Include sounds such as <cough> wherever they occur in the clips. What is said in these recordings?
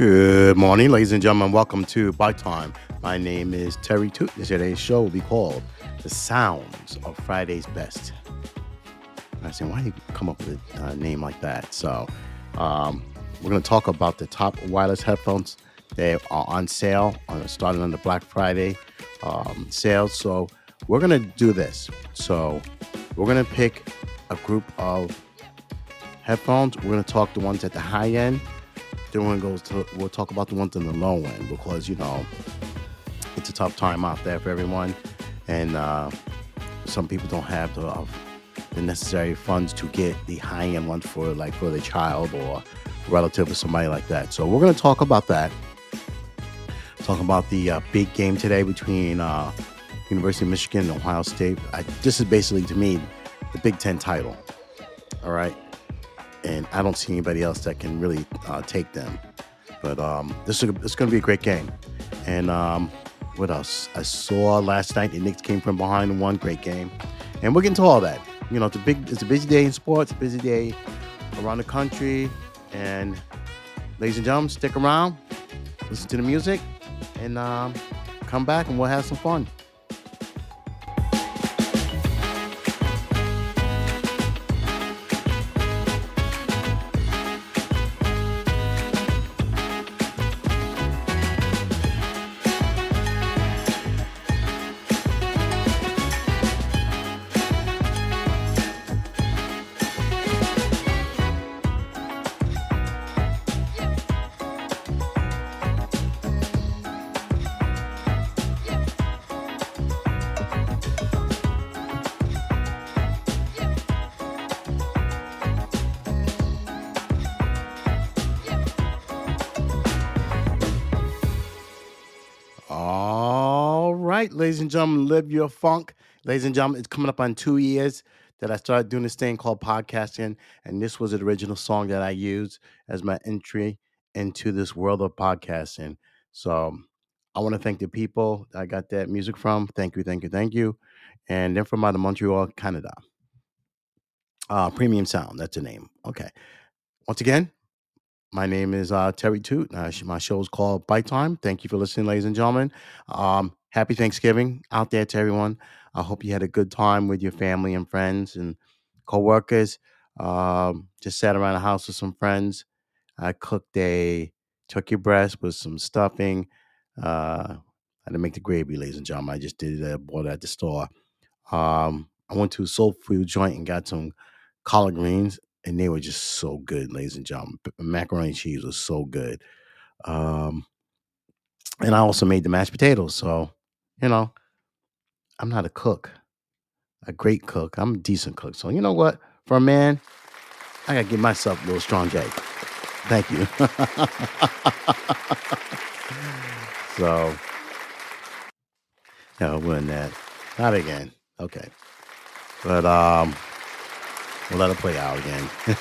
Good morning, ladies and gentlemen. Welcome to Bite Time. My name is Terry Toot. Today's show will be called The Sounds of Friday's Best. I said, why do you come up with a name like that? So, um, we're going to talk about the top wireless headphones. They are on sale, on, starting on the Black Friday um, sales. So, we're going to do this. So, we're going to pick a group of headphones. We're going to talk the ones at the high end then one goes to we'll talk about the ones in the low end because you know it's a tough time out there for everyone, and uh, some people don't have the, uh, the necessary funds to get the high end ones for like for their child or relative or somebody like that. So we're going to talk about that. Talk about the uh, big game today between uh, University of Michigan and Ohio State. I, this is basically to me the Big Ten title. All right and I don't see anybody else that can really uh, take them. But um, this is going to be a great game. And um, what else? I saw last night the Knicks came from behind and won. Great game. And we'll get into all that. You know, it's a big, it's a busy day in sports, a busy day around the country. And ladies and gentlemen, stick around, listen to the music, and um, come back and we'll have some fun. Right, ladies and gentlemen, live your funk. Ladies and gentlemen, it's coming up on two years that I started doing this thing called podcasting, and this was the original song that I used as my entry into this world of podcasting. So I want to thank the people I got that music from. Thank you, thank you, thank you. And then from out of Montreal, Canada. Uh, Premium Sound, that's the name. Okay. Once again, my name is uh, Terry Toot. Uh, my show is called Bite Time. Thank you for listening, ladies and gentlemen. Um, happy Thanksgiving out there to everyone. I hope you had a good time with your family and friends and coworkers. Um, just sat around the house with some friends. I cooked a turkey breast with some stuffing. Uh, I didn't make the gravy, ladies and gentlemen. I just did it. I bought it at the store. Um, I went to a soul food joint and got some collard greens and they were just so good, ladies and gentlemen. Macaroni and cheese was so good. Um, and I also made the mashed potatoes. So, you know, I'm not a cook, a great cook. I'm a decent cook. So, you know what? For a man, I got to give myself a little strong J. Thank you. <laughs> so, no, wasn't that. Not again. Okay. But, um, We'll let it play out again. <laughs>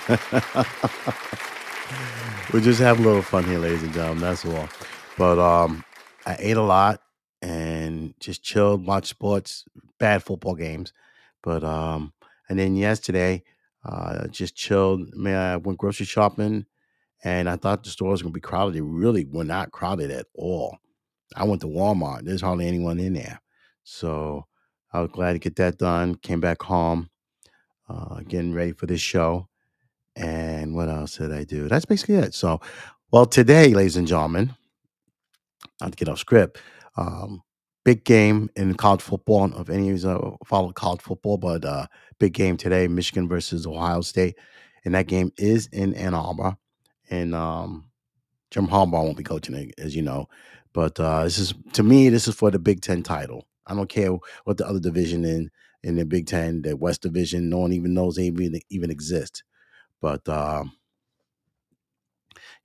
we just have a little fun here, ladies and gentlemen. That's all. But um, I ate a lot just chilled, watched sports, bad football games. But um, and then yesterday, uh, just chilled. Man, I went grocery shopping, and I thought the store was gonna be crowded. They really were not crowded at all. I went to Walmart. There's hardly anyone in there, so I was glad to get that done. Came back home uh, getting ready for this show. And what else did I do? That's basically it. So, well, today, ladies and gentlemen, not to get off script, um, big game in college football. If any of you uh, follow college football, but uh, big game today, Michigan versus Ohio State, and that game is in Ann Arbor. And um, Jim Harbaugh won't be coaching it, as you know. But uh, this is to me, this is for the Big Ten title. I don't care what the other division in in the Big Ten, the West Division. No one even knows they even even exist. But um,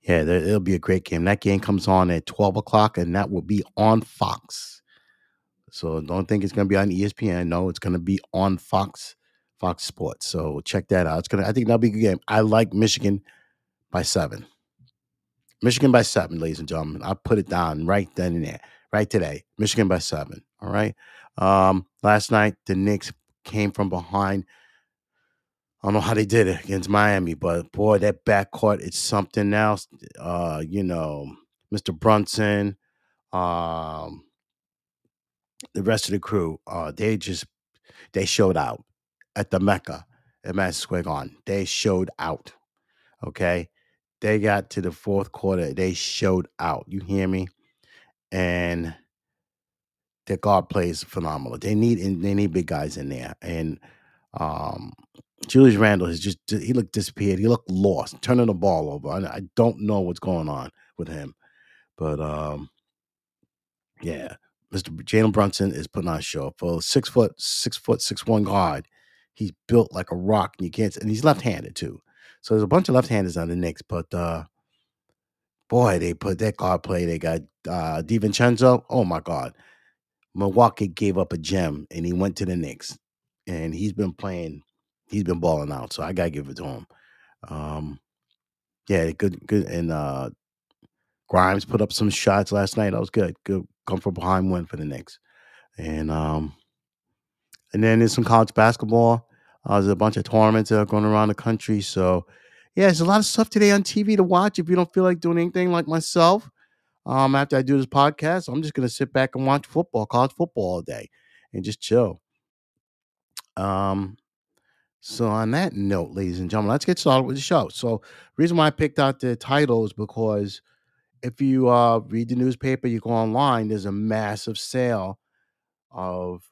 yeah, there, it'll be a great game. That game comes on at twelve o'clock, and that will be on Fox. So don't think it's going to be on ESPN. No, it's going to be on Fox, Fox Sports. So check that out. It's gonna. I think that'll be a good game. I like Michigan by seven. Michigan by seven, ladies and gentlemen. I put it down right then and there, right today. Michigan by seven. All right. Um, last night, the Knicks came from behind. I don't know how they did it against Miami, but boy, that backcourt, it's something else. Uh, you know, Mr. Brunson, um, the rest of the crew, uh, they just they showed out at the Mecca at Madison Square Garden. They showed out. Okay. They got to the fourth quarter. They showed out. You hear me? And their guard plays phenomenal. They need they need big guys in there. And um Julius Randle has just he looked disappeared. He looked lost, turning the ball over. I, I don't know what's going on with him. But um yeah, Mr. Jalen Brunson is putting on a show for six foot, six foot, six one guard. He's built like a rock, and you can't. And he's left handed too. So there's a bunch of left handers on the Knicks, but uh boy, they put that guard play. They got uh DiVincenzo. Oh my God, Milwaukee gave up a gem, and he went to the Knicks, and he's been playing. He's been balling out. So I gotta give it to him. Um, yeah, good, good, and uh Grimes put up some shots last night. That was good. Good come from behind win for the Knicks. And um and then there's some college basketball. Uh, there's a bunch of tournaments that are going around the country. So yeah, there's a lot of stuff today on TV to watch. If you don't feel like doing anything like myself, um, after I do this podcast, I'm just gonna sit back and watch football, college football all day and just chill. Um so on that note, ladies and gentlemen, let's get started with the show. So reason why I picked out the title is because if you uh, read the newspaper, you go online, there's a massive sale of,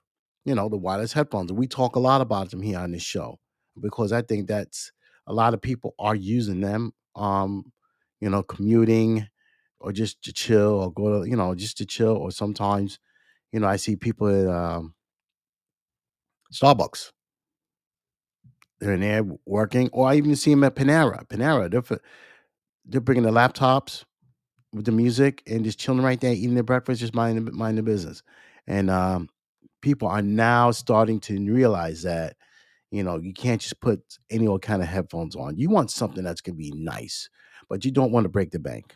you know, the wireless headphones. We talk a lot about them here on this show because I think that's a lot of people are using them, um, you know, commuting or just to chill or go to, you know, just to chill. Or sometimes, you know, I see people at um, Starbucks. They're in there working, or I even see them at Panera. Panera, they're, for, they're bringing the laptops with the music and just chilling right there, eating their breakfast, just minding minding the business. And um, people are now starting to realize that you know you can't just put any old kind of headphones on. You want something that's gonna be nice, but you don't want to break the bank.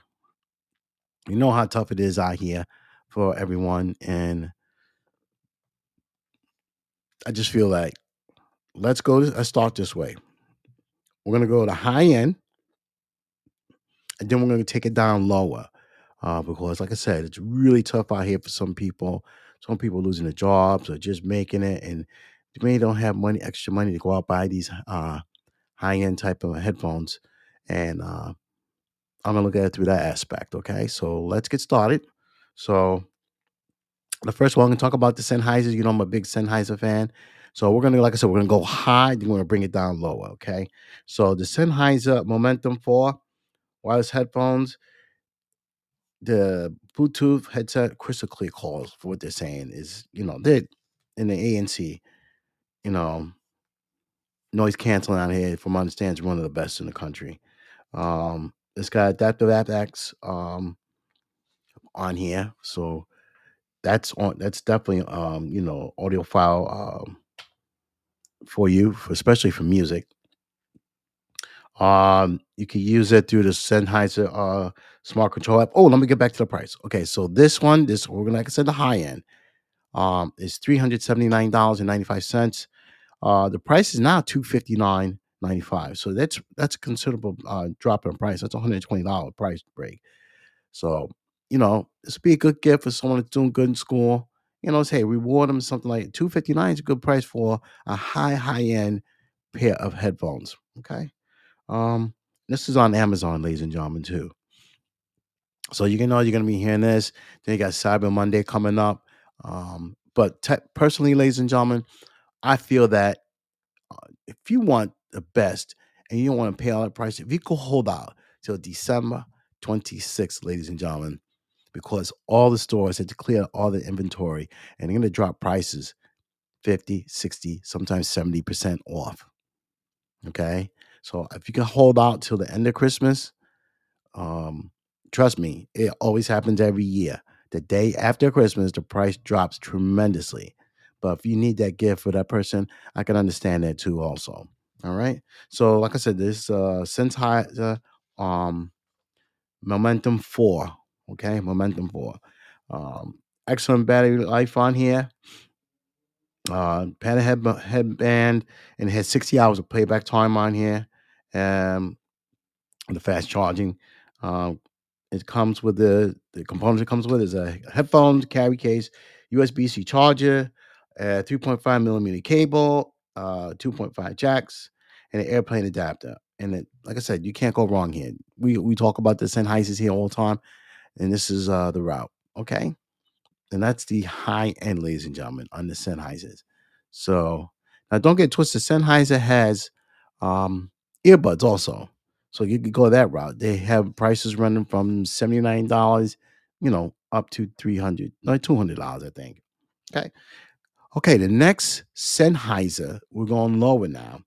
You know how tough it is out here for everyone, and I just feel like let's go. Let's start this way. We're gonna go to high end, and then we're gonna take it down lower. Uh, because, like I said, it's really tough out here for some people. Some people losing their jobs or just making it, and they don't have money, extra money to go out buy these uh, high end type of headphones. And uh, I'm gonna look at it through that aspect. Okay, so let's get started. So the first one I'm gonna talk about the Sennheiser. You know, I'm a big Sennheiser fan. So we're gonna, like I said, we're gonna go high, then we're gonna bring it down lower. Okay. So the Sennheiser Momentum 4 wireless headphones, the Bluetooth headset crystal clear calls for what they're saying is, you know, they're in the ANC, you know, noise canceling out here, from my understanding, one of the best in the country. Um, it's got adaptive aptX um on here, so that's on. That's definitely um, you know, audiophile um for you, for, especially for music. Um, you can use it through the Sennheiser uh smart control app. Oh, let me get back to the price. Okay, so this one, this we're gonna like I said, the high end um is three hundred seventy nine dollars and ninety five cents. Uh, the price is now two fifty nine ninety five. So that's that's a considerable uh drop in price. That's a one hundred twenty dollar price break. So you know, this would be a good gift for someone that's doing good in school. You know, say reward them something like two fifty nine is a good price for a high high end pair of headphones. Okay. Um, this is on Amazon, ladies and gentlemen, too. So you can know you're gonna be hearing this. Then you got Cyber Monday coming up. Um, but personally, ladies and gentlemen, I feel that uh, if you want the best and you don't want to pay all that price, if you could hold out till December 26th, ladies and gentlemen, because all the stores had to clear all the inventory and they're going to drop prices 50, 60, sometimes 70% off. Okay. So if you can hold out till the end of Christmas, um, trust me, it always happens every year. The day after Christmas, the price drops tremendously. But if you need that gift for that person, I can understand that too, also. All right. So, like I said, this uh Sennheiser um Momentum 4. Okay, Momentum 4. Um, excellent battery life on here. Uh, had head, headband and it had 60 hours of playback time on here. Um, the fast charging. Um, It comes with the the components it comes with is a headphones, carry case, USB C charger, a 3.5 millimeter cable, uh, 2.5 jacks, and an airplane adapter. And it, like I said, you can't go wrong here. We we talk about the Sennheisers here all the time, and this is uh, the route. Okay, and that's the high end, ladies and gentlemen, on the Sennheisers. So now, don't get twisted. Sennheiser has um, earbuds also, so you could go that route. They have prices running from seventy nine dollars, you know, up to three hundred, no, two hundred dollars, I think. Okay, okay. The next Sennheiser, we're going lower now,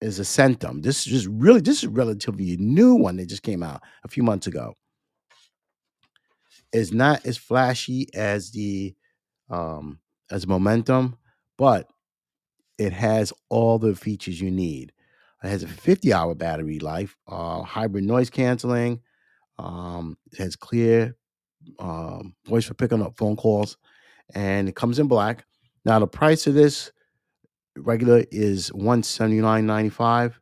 is Accentum. This is just really, this is relatively a new one that just came out a few months ago. It's not as flashy as the um, as Momentum, but it has all the features you need. It has a 50 hour battery life, uh, hybrid noise canceling, um, it has clear um, voice for picking up phone calls, and it comes in black. Now, the price of this regular is $179.95.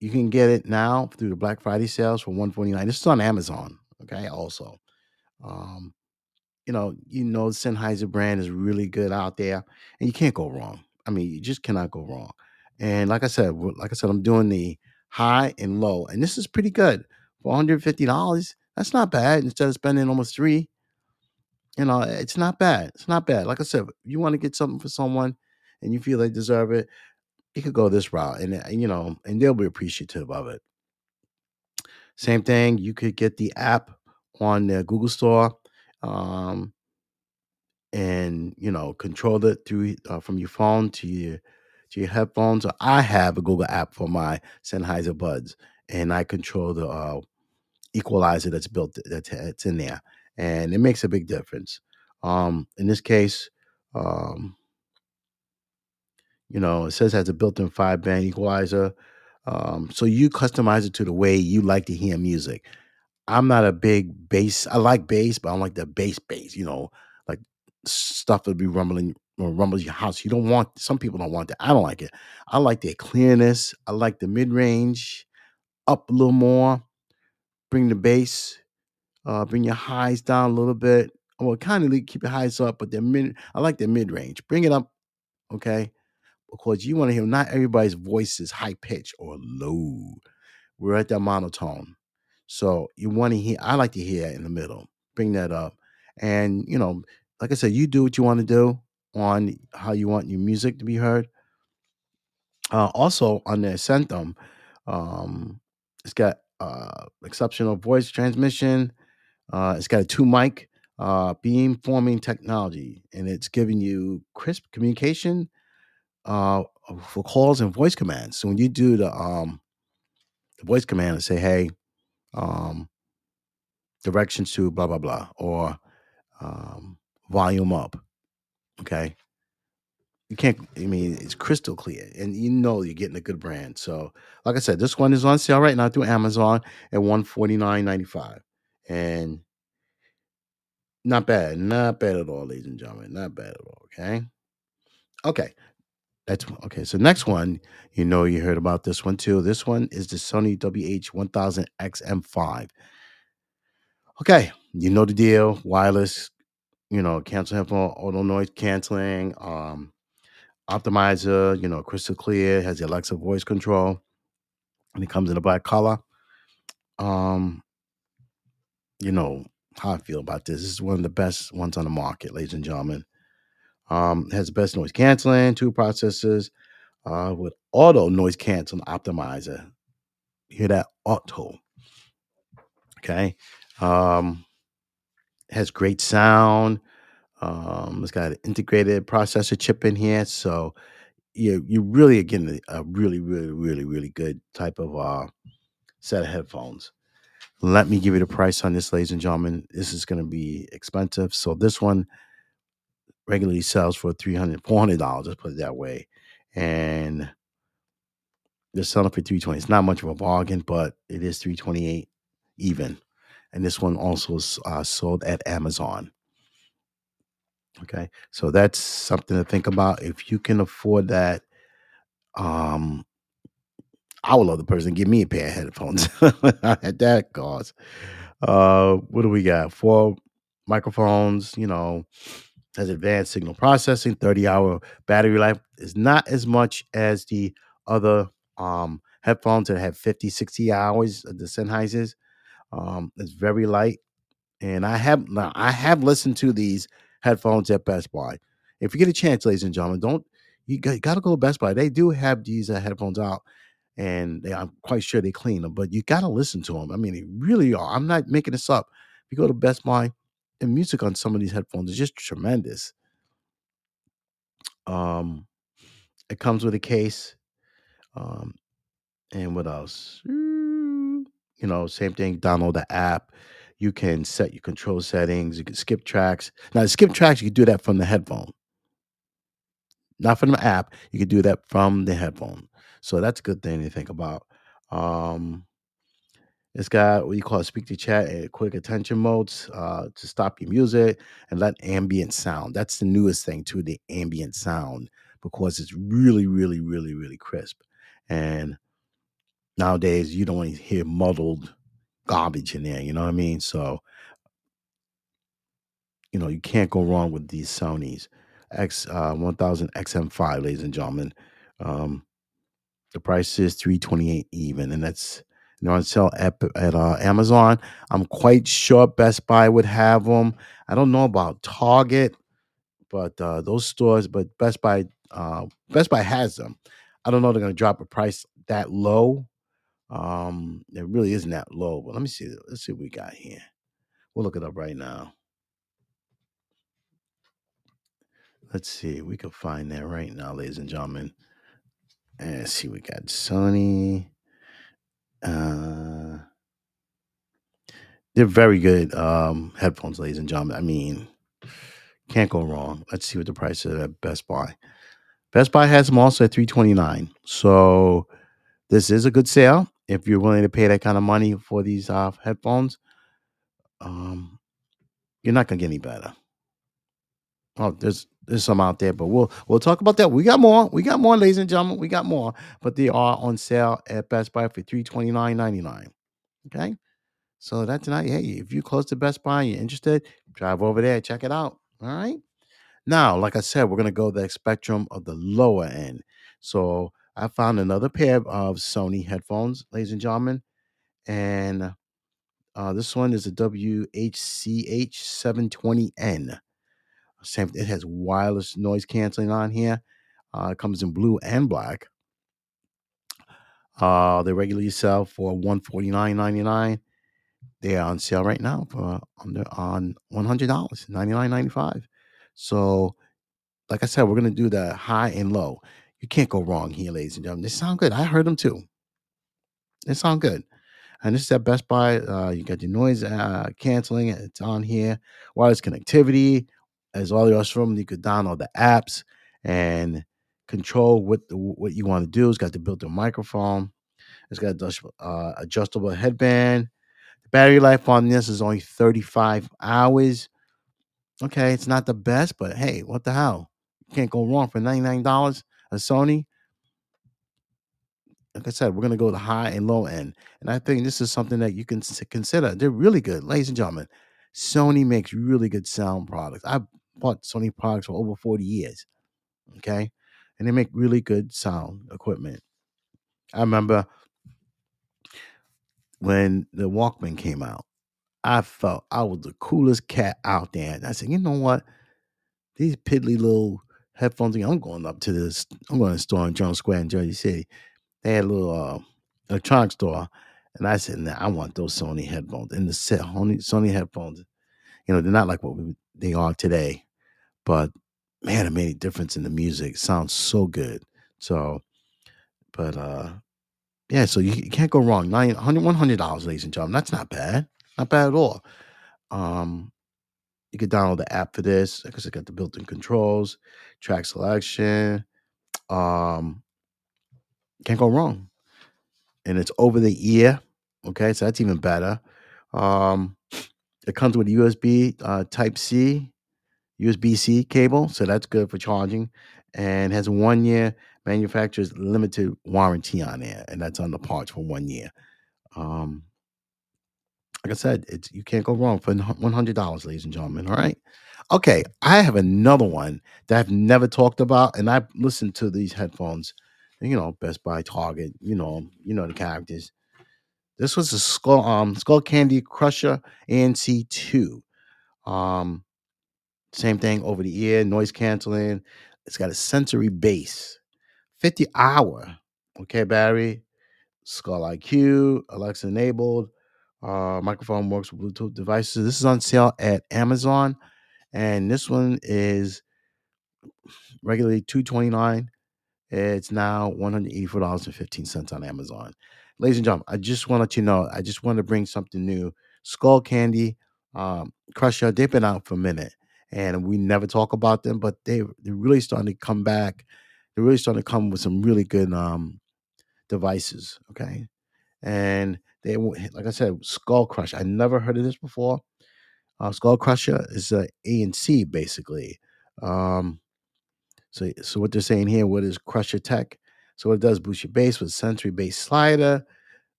You can get it now through the Black Friday sales for 149. This is on Amazon, okay, also. Um, you know, you know, the Sennheiser brand is really good out there, and you can't go wrong. I mean, you just cannot go wrong. And like I said, like I said, I'm doing the high and low, and this is pretty good for 150 dollars. That's not bad. Instead of spending almost three, you know, it's not bad. It's not bad. Like I said, if you want to get something for someone, and you feel they deserve it, you could go this route, and uh, you know, and they'll be appreciative of it. Same thing. You could get the app on the Google Store. Um, and you know control it through uh, from your phone to your to your headphones. So I have a Google app for my Sennheiser Buds, and I control the uh, equalizer that's built that's in there, and it makes a big difference. Um, in this case, um, you know, it says it has a built-in five band equalizer. Um, so you customize it to the way you like to hear music. I'm not a big bass. I like bass, but I don't like the bass bass. You know, like stuff that be rumbling or rumbles your house. You don't want. Some people don't want that. I don't like it. I like the clearness. I like the mid range up a little more. Bring the bass. Uh, bring your highs down a little bit. Well, kind of keep your highs up, but the mid. I like the mid range. Bring it up, okay? Because you want to hear. Not everybody's voice is high pitch or low. We're at that monotone. So you want to hear, I like to hear in the middle. Bring that up. And, you know, like I said, you do what you want to do on how you want your music to be heard. Uh, also on the Centum, um, it's got uh, exceptional voice transmission. Uh, it's got a two mic uh, beam forming technology, and it's giving you crisp communication uh, for calls and voice commands. So when you do the um, the voice command and say, "Hey," um, directions to blah blah blah or um, volume up. Okay, you can't. I mean, it's crystal clear, and you know you're getting a good brand. So, like I said, this one is on sale right now through Amazon at one forty nine ninety five, and not bad, not bad at all, ladies and gentlemen, not bad at all. Okay, okay. That's okay. So next one, you know, you heard about this one too. This one is the Sony WH1000 XM5. Okay, you know the deal. Wireless, you know, cancel headphone, auto noise canceling, um, optimizer, you know, crystal clear, has the Alexa voice control, and it comes in a black color. Um, you know how I feel about this. This is one of the best ones on the market, ladies and gentlemen. Um, it has the best noise canceling, two processors, uh, with auto noise canceling optimizer. You hear that auto? Okay. Um, has great sound. Um, it's got an integrated processor chip in here, so you you really are getting a, really really really really good type of uh, set of headphones. Let me give you the price on this, ladies and gentlemen. This is going to be expensive, so this one regularly sells for 300 400 dollars. Let's put it that way, and they're selling for 320. It's not much of a bargain, but it is 328 even. And this one also is uh, sold at Amazon. Okay, so that's something to think about. If you can afford that, um, I would love the person to give me a pair of headphones <laughs> at that cost. Uh, what do we got? Four microphones. You know, has advanced signal processing. Thirty hour battery life is not as much as the other um headphones that have 50, 60 hours. of The Sennheisers. Um, it's very light and I have now I have listened to these headphones at Best Buy. If you get a chance, ladies and gentlemen, don't you got, to go to Best Buy. They do have these uh, headphones out, and they, I'm quite sure they clean them. But you got to listen to them. I mean, they really are. I'm not making this up. If you go to Best Buy, the music on some of these headphones is just tremendous. Um, it comes with a case. Um, and what else? You know, same thing. Download the app. You can set your control settings. You can skip tracks. Now, skip tracks, you can do that from the headphone, not from the app. You can do that from the headphone. So that's a good thing to think about. Um, it's got what you call speak to chat and quick attention modes uh, to stop your music and let ambient sound. That's the newest thing too, the ambient sound, because it's really, really, really, really crisp. And nowadays you don't to hear muddled garbage in there you know what i mean? So you know you can't go wrong with these sonys. X uh 1000 xm5 ladies and gentlemen. Um the price is 328 even and that's you know on sale at, at uh, amazon. I'm quite sure best buy would have them i don't know about target but uh those stores but best buy uh best buy has them i don't know they're gonna drop a price that low Um, it really isn't that low, but let me see. Let's see what we got here. We'll look it up right now. Let's see. We can find that right now, ladies and gentlemen. And see, we got Sony. Uh, they're very good um, headphones, ladies and gentlemen. I mean, can't go wrong. Let's see what the price is at Best Buy. Best Buy has them also at three twenty nine. So this is a good sale if you're willing to pay that kind of money for these uh, headphones. Um, you're not gonna get any better. Oh, there's there's some out there, but we'll we'll talk about that. We got more. We got more, ladies and gentlemen. We got more, but they are on sale at Best Buy for three twenty nine ninety nine. Okay, so that's tonight. Hey, if you're close to Best Buy, and you're interested, drive over there, check it out. All right. Now, like I said, we're gonna go the spectrum of the lower end. So I found another pair of Sony headphones, ladies and gentlemen, and uh, this one is a WHCH 720N. Same. It has wireless noise canceling on here. Uh, it comes in blue and black. Uh, they regularly sell for one forty nine ninety nine. They are on sale right now for under on one hundred dollars, ninety nine ninety five. So, like I said, we're gonna do the high and low. You can't go wrong here, ladies and gentlemen. They sound good. I heard them too. They sound good. And this is at Best Buy. Uh, you got your noise uh, canceling. It's on here. Wireless connectivity. As all the of you could download the apps and control what the, what you want to do. It's got the built-in microphone. It's got uh, adjustable headband. The battery life on this is only 35 hours. Okay, it's not the best, but hey, what the hell? You can't go wrong for $99 Sony like I said, we're going to go the high and low end. And I think this is something that you can consider. They're really good. Ladies and gentlemen, Sony makes really good sound products. I've bought Sony products for over 40 years. Okay. And they make really good sound equipment. I remember when the Walkman came out, I felt I was the coolest cat out there. And I said, you know what? These piddly little headphones, I'm going up to this, I'm going to store in Journal Square in Jersey City. They had a little uh, electronics store. And I said, nah, I want those Sony headphones. And the Sony, Sony headphones, you know, they're not like what we, they are today. But man, it made a difference in the music. It sounds so good. So, but uh yeah, so you, you can't go wrong. Nine hundred, one hundred dollars, ladies and gentlemen. That's not bad. Not bad at all. Um, you can download the app for this because it got the built-in controls, track selection. Um, can't go wrong. And it's over the ear. Okay, so that's even better. Um, it comes with a USB uh, Type C, USB C cable, so that's good for charging, and has one year manufacturer's limited warranty on there, and that's on the parts for one year. Um, Like I said, it's you can't go wrong for one hundred dollars, ladies and gentlemen. All right. Okay, I have another one that I've never talked about, and I've listened to these headphones. You know, Best Buy, Target. You know, you know the characters. This was a skull um Skullcandy crusher ANC two. Um, same thing over the ear, noise canceling. It's got a sensory bass, fifty hour. Okay, battery, Skull IQ, Alexa enabled. Uh, microphone works with Bluetooth devices. This is on sale at Amazon, and this one is regularly two twenty nine. It's now one hundred eighty four dollars and fifteen cents on Amazon. Ladies and gentlemen, I just want to let you know. I just want to bring something new. Skullcandy, um, Crusher. They've been out for a minute, and we never talk about them, but they they're really starting to come back. They're really starting to come with some really good um devices. Okay, and they like I said, Skull Crusher. I never heard of this before. Uh, Skull Crusher is a A and C basically. Um, so so what they're saying here, what is Crusher Tech? So what it does boost your bass with sensory bass slider,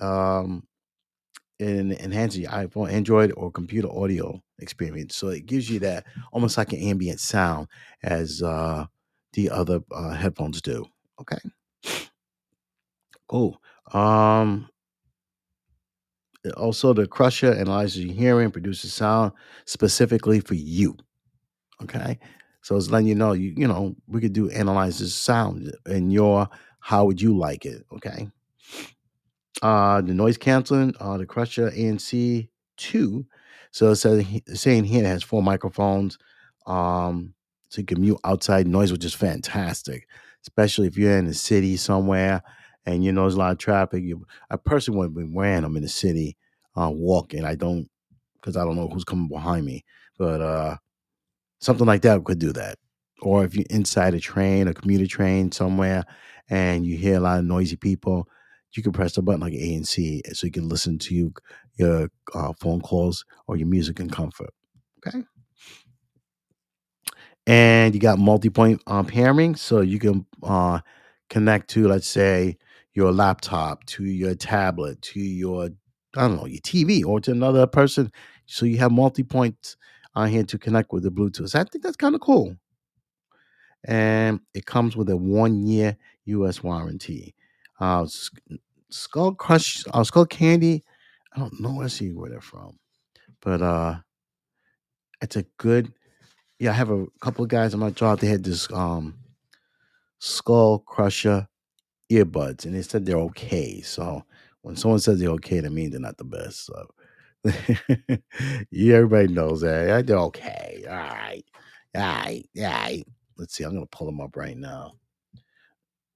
um, and enhances your iPhone, Android, or computer audio experience. So it gives you that almost like an ambient sound as uh, the other uh, headphones do. Okay. Cool. Um, also, the crusher analyzes your hearing, produces sound specifically for you. Okay, so it's letting you know you you know we could do analyze sound and your how would you like it? Okay, uh, the noise canceling, uh, the Crusher ANC two. So it says it's saying here it has four microphones, um, so you can mute outside noise, which is fantastic, especially if you're in the city somewhere and you know there's a lot of traffic. You, I personally wouldn't be wearing them in the city, uh, walking. I don't because I don't know who's coming behind me, but uh, something like that could do that. Or if you're inside a train, a commuter train somewhere, and you hear a lot of noisy people, you can press the button like A and C, so you can listen to you, your uh, phone calls or your music in comfort. Okay. And you got multi-point um, pairing, so you can uh, connect to, let's say, your laptop, to your tablet, to your I don't know, your TV, or to another person. So you have multi-points on here to connect with the Bluetooth. I think that's kind of cool. And it comes with a one-year U.S. warranty. Uh, Skull Crush, uh, Skullcandy. I don't know where see where they're from, but uh, it's a good. Yeah, I have a couple of guys on my job. They had this um, Skull Crusher earbuds, and they said they're okay. So when someone says they're okay, that means they're not the best. So <laughs> yeah, everybody knows that. They're okay. All right. All right. All right. Let's see. I'm gonna pull them up right now.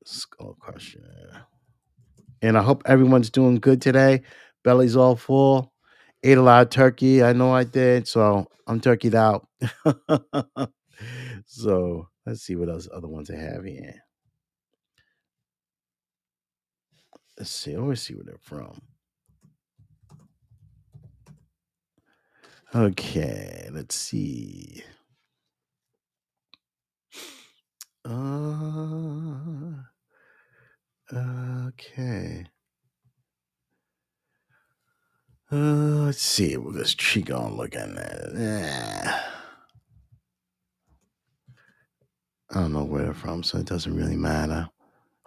Skull Crusher. And I hope everyone's doing good today. Belly's all full. Ate a lot of turkey. I know I did. So I'm turkeyed out. <laughs> so let's see what else other ones I have here. Let's see. Let's see where they're from. Okay, let's see. Uh, okay. Uh, let's see. Just cheek on looking at. Eh. I don't know where they're from, so it doesn't really matter.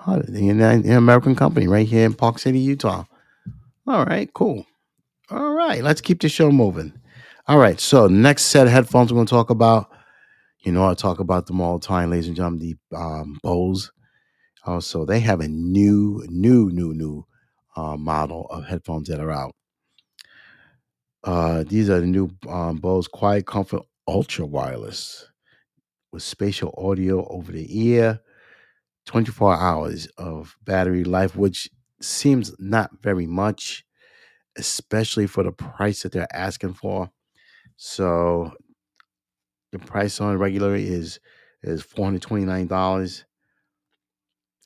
The United- American company right here in Park City, Utah. All right, cool. All right, let's keep the show moving. All right, so next set of headphones we're going to talk about. You know, I talk about them all the time, ladies and gentlemen. The um, Bose. Also, they have a new, new, new, new uh, model of headphones that are out. Uh, these are the new um, Bose Quiet Comfort Ultra Wireless with spatial audio over the ear, 24 hours of battery life, which seems not very much, especially for the price that they're asking for. So the price on regular is is four hundred twenty nine dollars,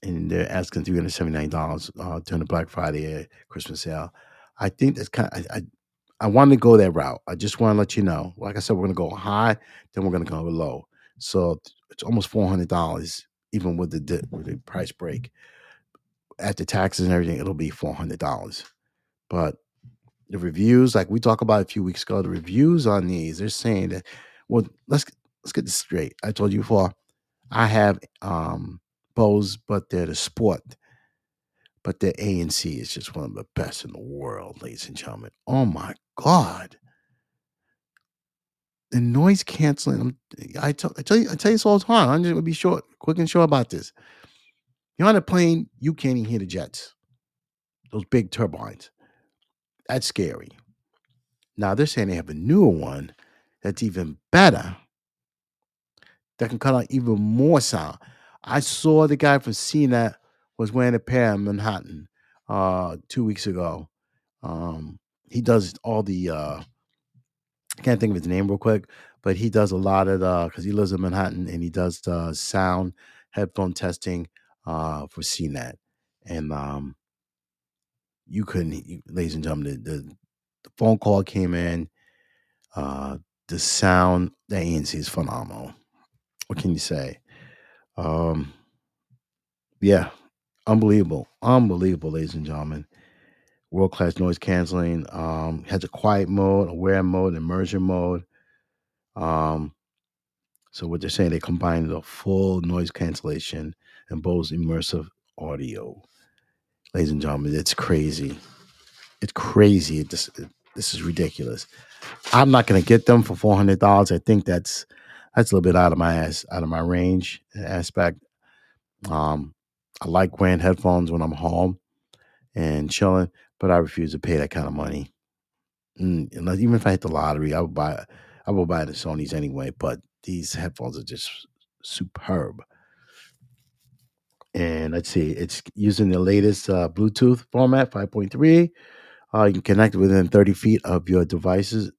and they're asking three hundred seventy nine dollars uh, during the Black Friday uh, Christmas sale. I think that's kind. Of, I, I I want to go that route. I just want to let you know. Like I said, we're going to go high, then we're going to go low. So it's almost four hundred dollars, even with the with the price break. After taxes and everything, it'll be four hundred dollars. But The reviews, like we talked about a few weeks ago, the reviews on these, they're saying that, well, let's let's get this straight. I told you before, I have um Bose, but they're the sport, but the ANC is just one of the best in the world, ladies and gentlemen. Oh my God. The noise canceling. I'm, I, tell, I tell you, I tell you this all the time. I'm just gonna be short, quick and short about this. You're on a plane, you can't even hear the jets, those big turbines. That's scary. Now they're saying they have a newer one that's even better that can cut out even more sound. I saw the guy from CNET was wearing a pair in Manhattan uh, two weeks ago. Um, he does all the uh, I can't think of his name real quick, but he does a lot of the because he lives in Manhattan and he does the sound headphone testing uh, for CNET. And um, you couldn't, you, ladies and gentlemen, the, the, the phone call came in. Uh, the sound, the ANC is phenomenal. What can you say? Um, yeah, unbelievable, unbelievable, ladies and gentlemen. World class noise canceling. Um, has a quiet mode, aware mode, immersion mode. Um, so what they're saying, they combine the full noise cancellation and Bose immersive audio. Ladies and gentlemen, it's crazy. It's crazy. It just, it, this is ridiculous. I'm not gonna get them for four hundred dollars. I think that's that's a little bit out of my ass, out of my range aspect. Um, I like wearing headphones when I'm home and chilling, but I refuse to pay that kind of money. Mm, unless, even if I hit the lottery, I would buy I would buy the Sony's anyway. But these headphones are just superb. And let's see, it's using the latest uh, Bluetooth format, 5.3. Uh, you can connect within 30 feet of your devices.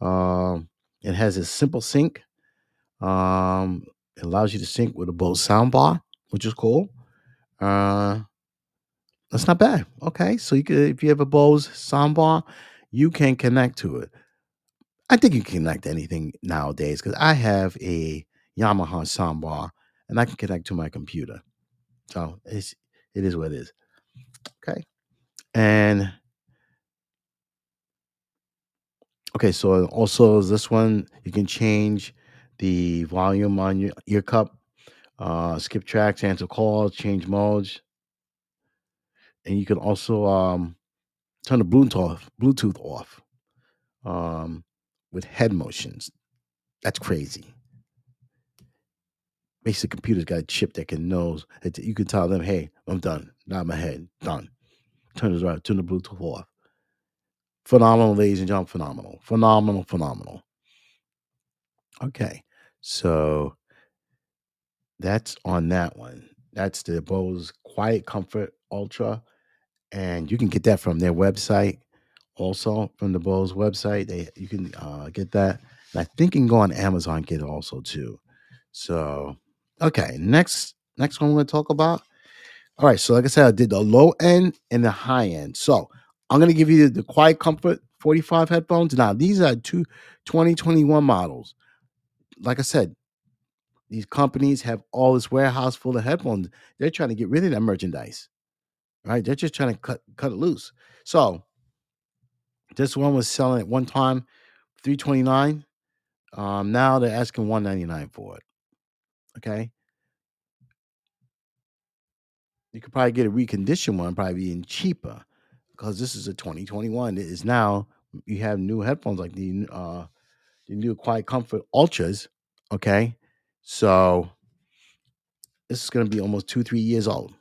Um, it has a simple sync. Um, it allows you to sync with a Bose soundbar, which is cool. Uh, that's not bad. Okay, so you could, if you have a Bose soundbar, you can connect to it. I think you can connect to anything nowadays because I have a Yamaha soundbar and I can connect to my computer. So it's it is what it is. Okay. And okay, so also this one you can change the volume on your ear cup, uh, skip tracks, answer calls, change modes, and you can also um, turn the Bluetooth off, Bluetooth off um, with head motions. That's crazy. Basically, computer's got a chip that can knows that you can tell them, "Hey, I'm done. Not my head. Done." Turn this right. Turn the Bluetooth off. Phenomenal, ladies and gentlemen. Phenomenal. Phenomenal. Phenomenal. Okay, so that's on that one. That's the Bose Quiet Comfort Ultra, and you can get that from their website. Also, from the Bose website, they you can uh, get that. And I think you can go on Amazon get it also too. So, okay, next next one we're gonna talk about. All right, so like I said, I did the low end and the high end. So I'm gonna give you the, the Quiet Comfort 45 headphones. Now these are two 2021 models. Like I said, these companies have all this warehouse full of headphones. They're trying to get rid of that merchandise, right? They're just trying to cut cut it loose. So this one was selling at one time 329. Um, now they're asking 199 for it. Okay. You could probably get a reconditioned one, probably even cheaper, because this is a 2021. It is now you have new headphones like the uh the new Quiet Comfort Ultras. Okay. So this is gonna be almost two, three years old.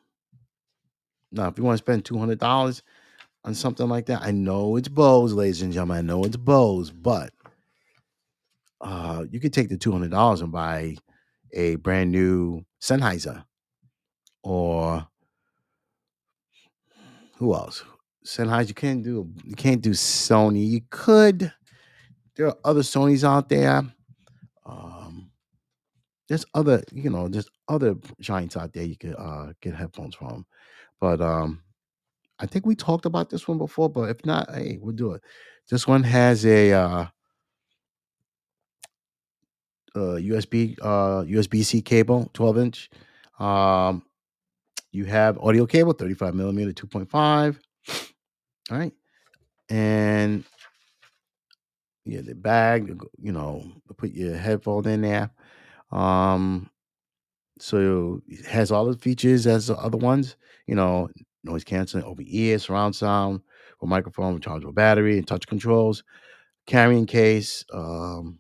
Now, if you want to spend two hundred dollars on something like that, I know it's Bose, ladies and gentlemen. I know it's Bose, but uh, you could take the two hundred dollars and buy a brand new Sennheiser, or who else? Sennheiser. You can't do you can't do Sony. You could. There are other Sonys out there. Um, there's other, you know, there's other giants out there you could uh, get headphones from. But um, I think we talked about this one before, but if not, hey, we'll do it. This one has a uh, uh, USB uh, USB C cable, 12 inch. Um, you have audio cable, 35 millimeter, 2.5. All right. and yeah, the bag, you know, put your headphone in there. Um, so it has all the features as the other ones, you know, noise canceling over ear, surround sound, or microphone, rechargeable battery, and touch controls, carrying case. Um,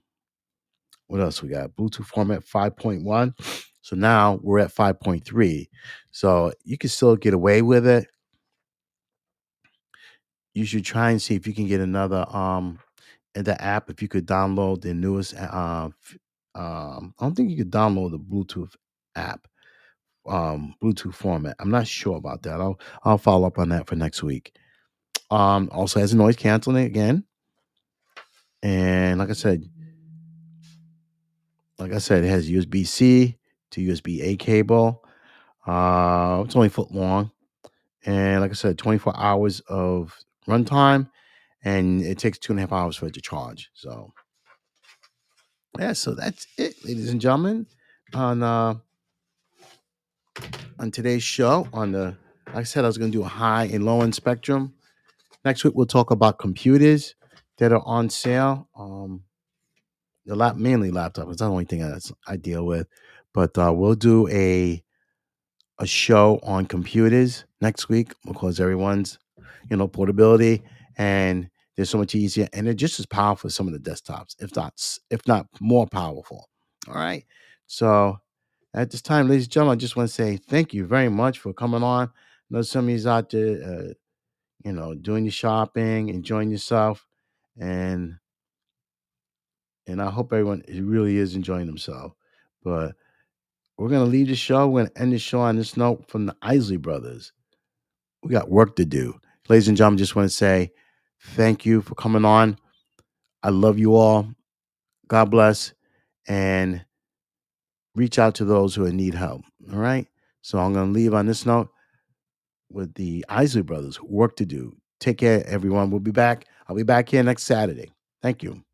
what else we got? Bluetooth format 5.1. So now we're at 5.3. So you can still get away with it. You should try and see if you can get another um in the app if you could download the newest uh um I don't think you could download the Bluetooth app um Bluetooth format. I'm not sure about that. I'll I'll follow up on that for next week. Um also has noise canceling again. And like I said, like I said, it has USB C to USB A cable. Uh it's only foot long. And like I said, 24 hours of runtime and it takes two and a half hours for it to charge. So yeah, so that's it, ladies and gentlemen. On uh on today's show on the I said I was gonna do a high and low end spectrum. Next week we'll talk about computers that are on sale. Um the lap mainly laptop. It's not the only thing that's I deal with. But uh we'll do a a show on computers next week because everyone's, you know, portability and they're so much easier and they're just as powerful as some of the desktops, if not if not more powerful. All right. So at this time, ladies and gentlemen, I just want to say thank you very much for coming on. I know some of you's out there, uh, you know, doing your shopping, enjoying yourself, and and I hope everyone really is enjoying themselves. But we're gonna leave the show. We're gonna end the show on this note from the Isley Brothers. We got work to do, ladies and gentlemen. Just want to say thank you for coming on. I love you all. God bless, and reach out to those who need help. All right. So I'm gonna leave on this note. with the Isley Brothers. Work to do. Take care, everyone. We'll be back. I'll be back here next Saturday. Thank you.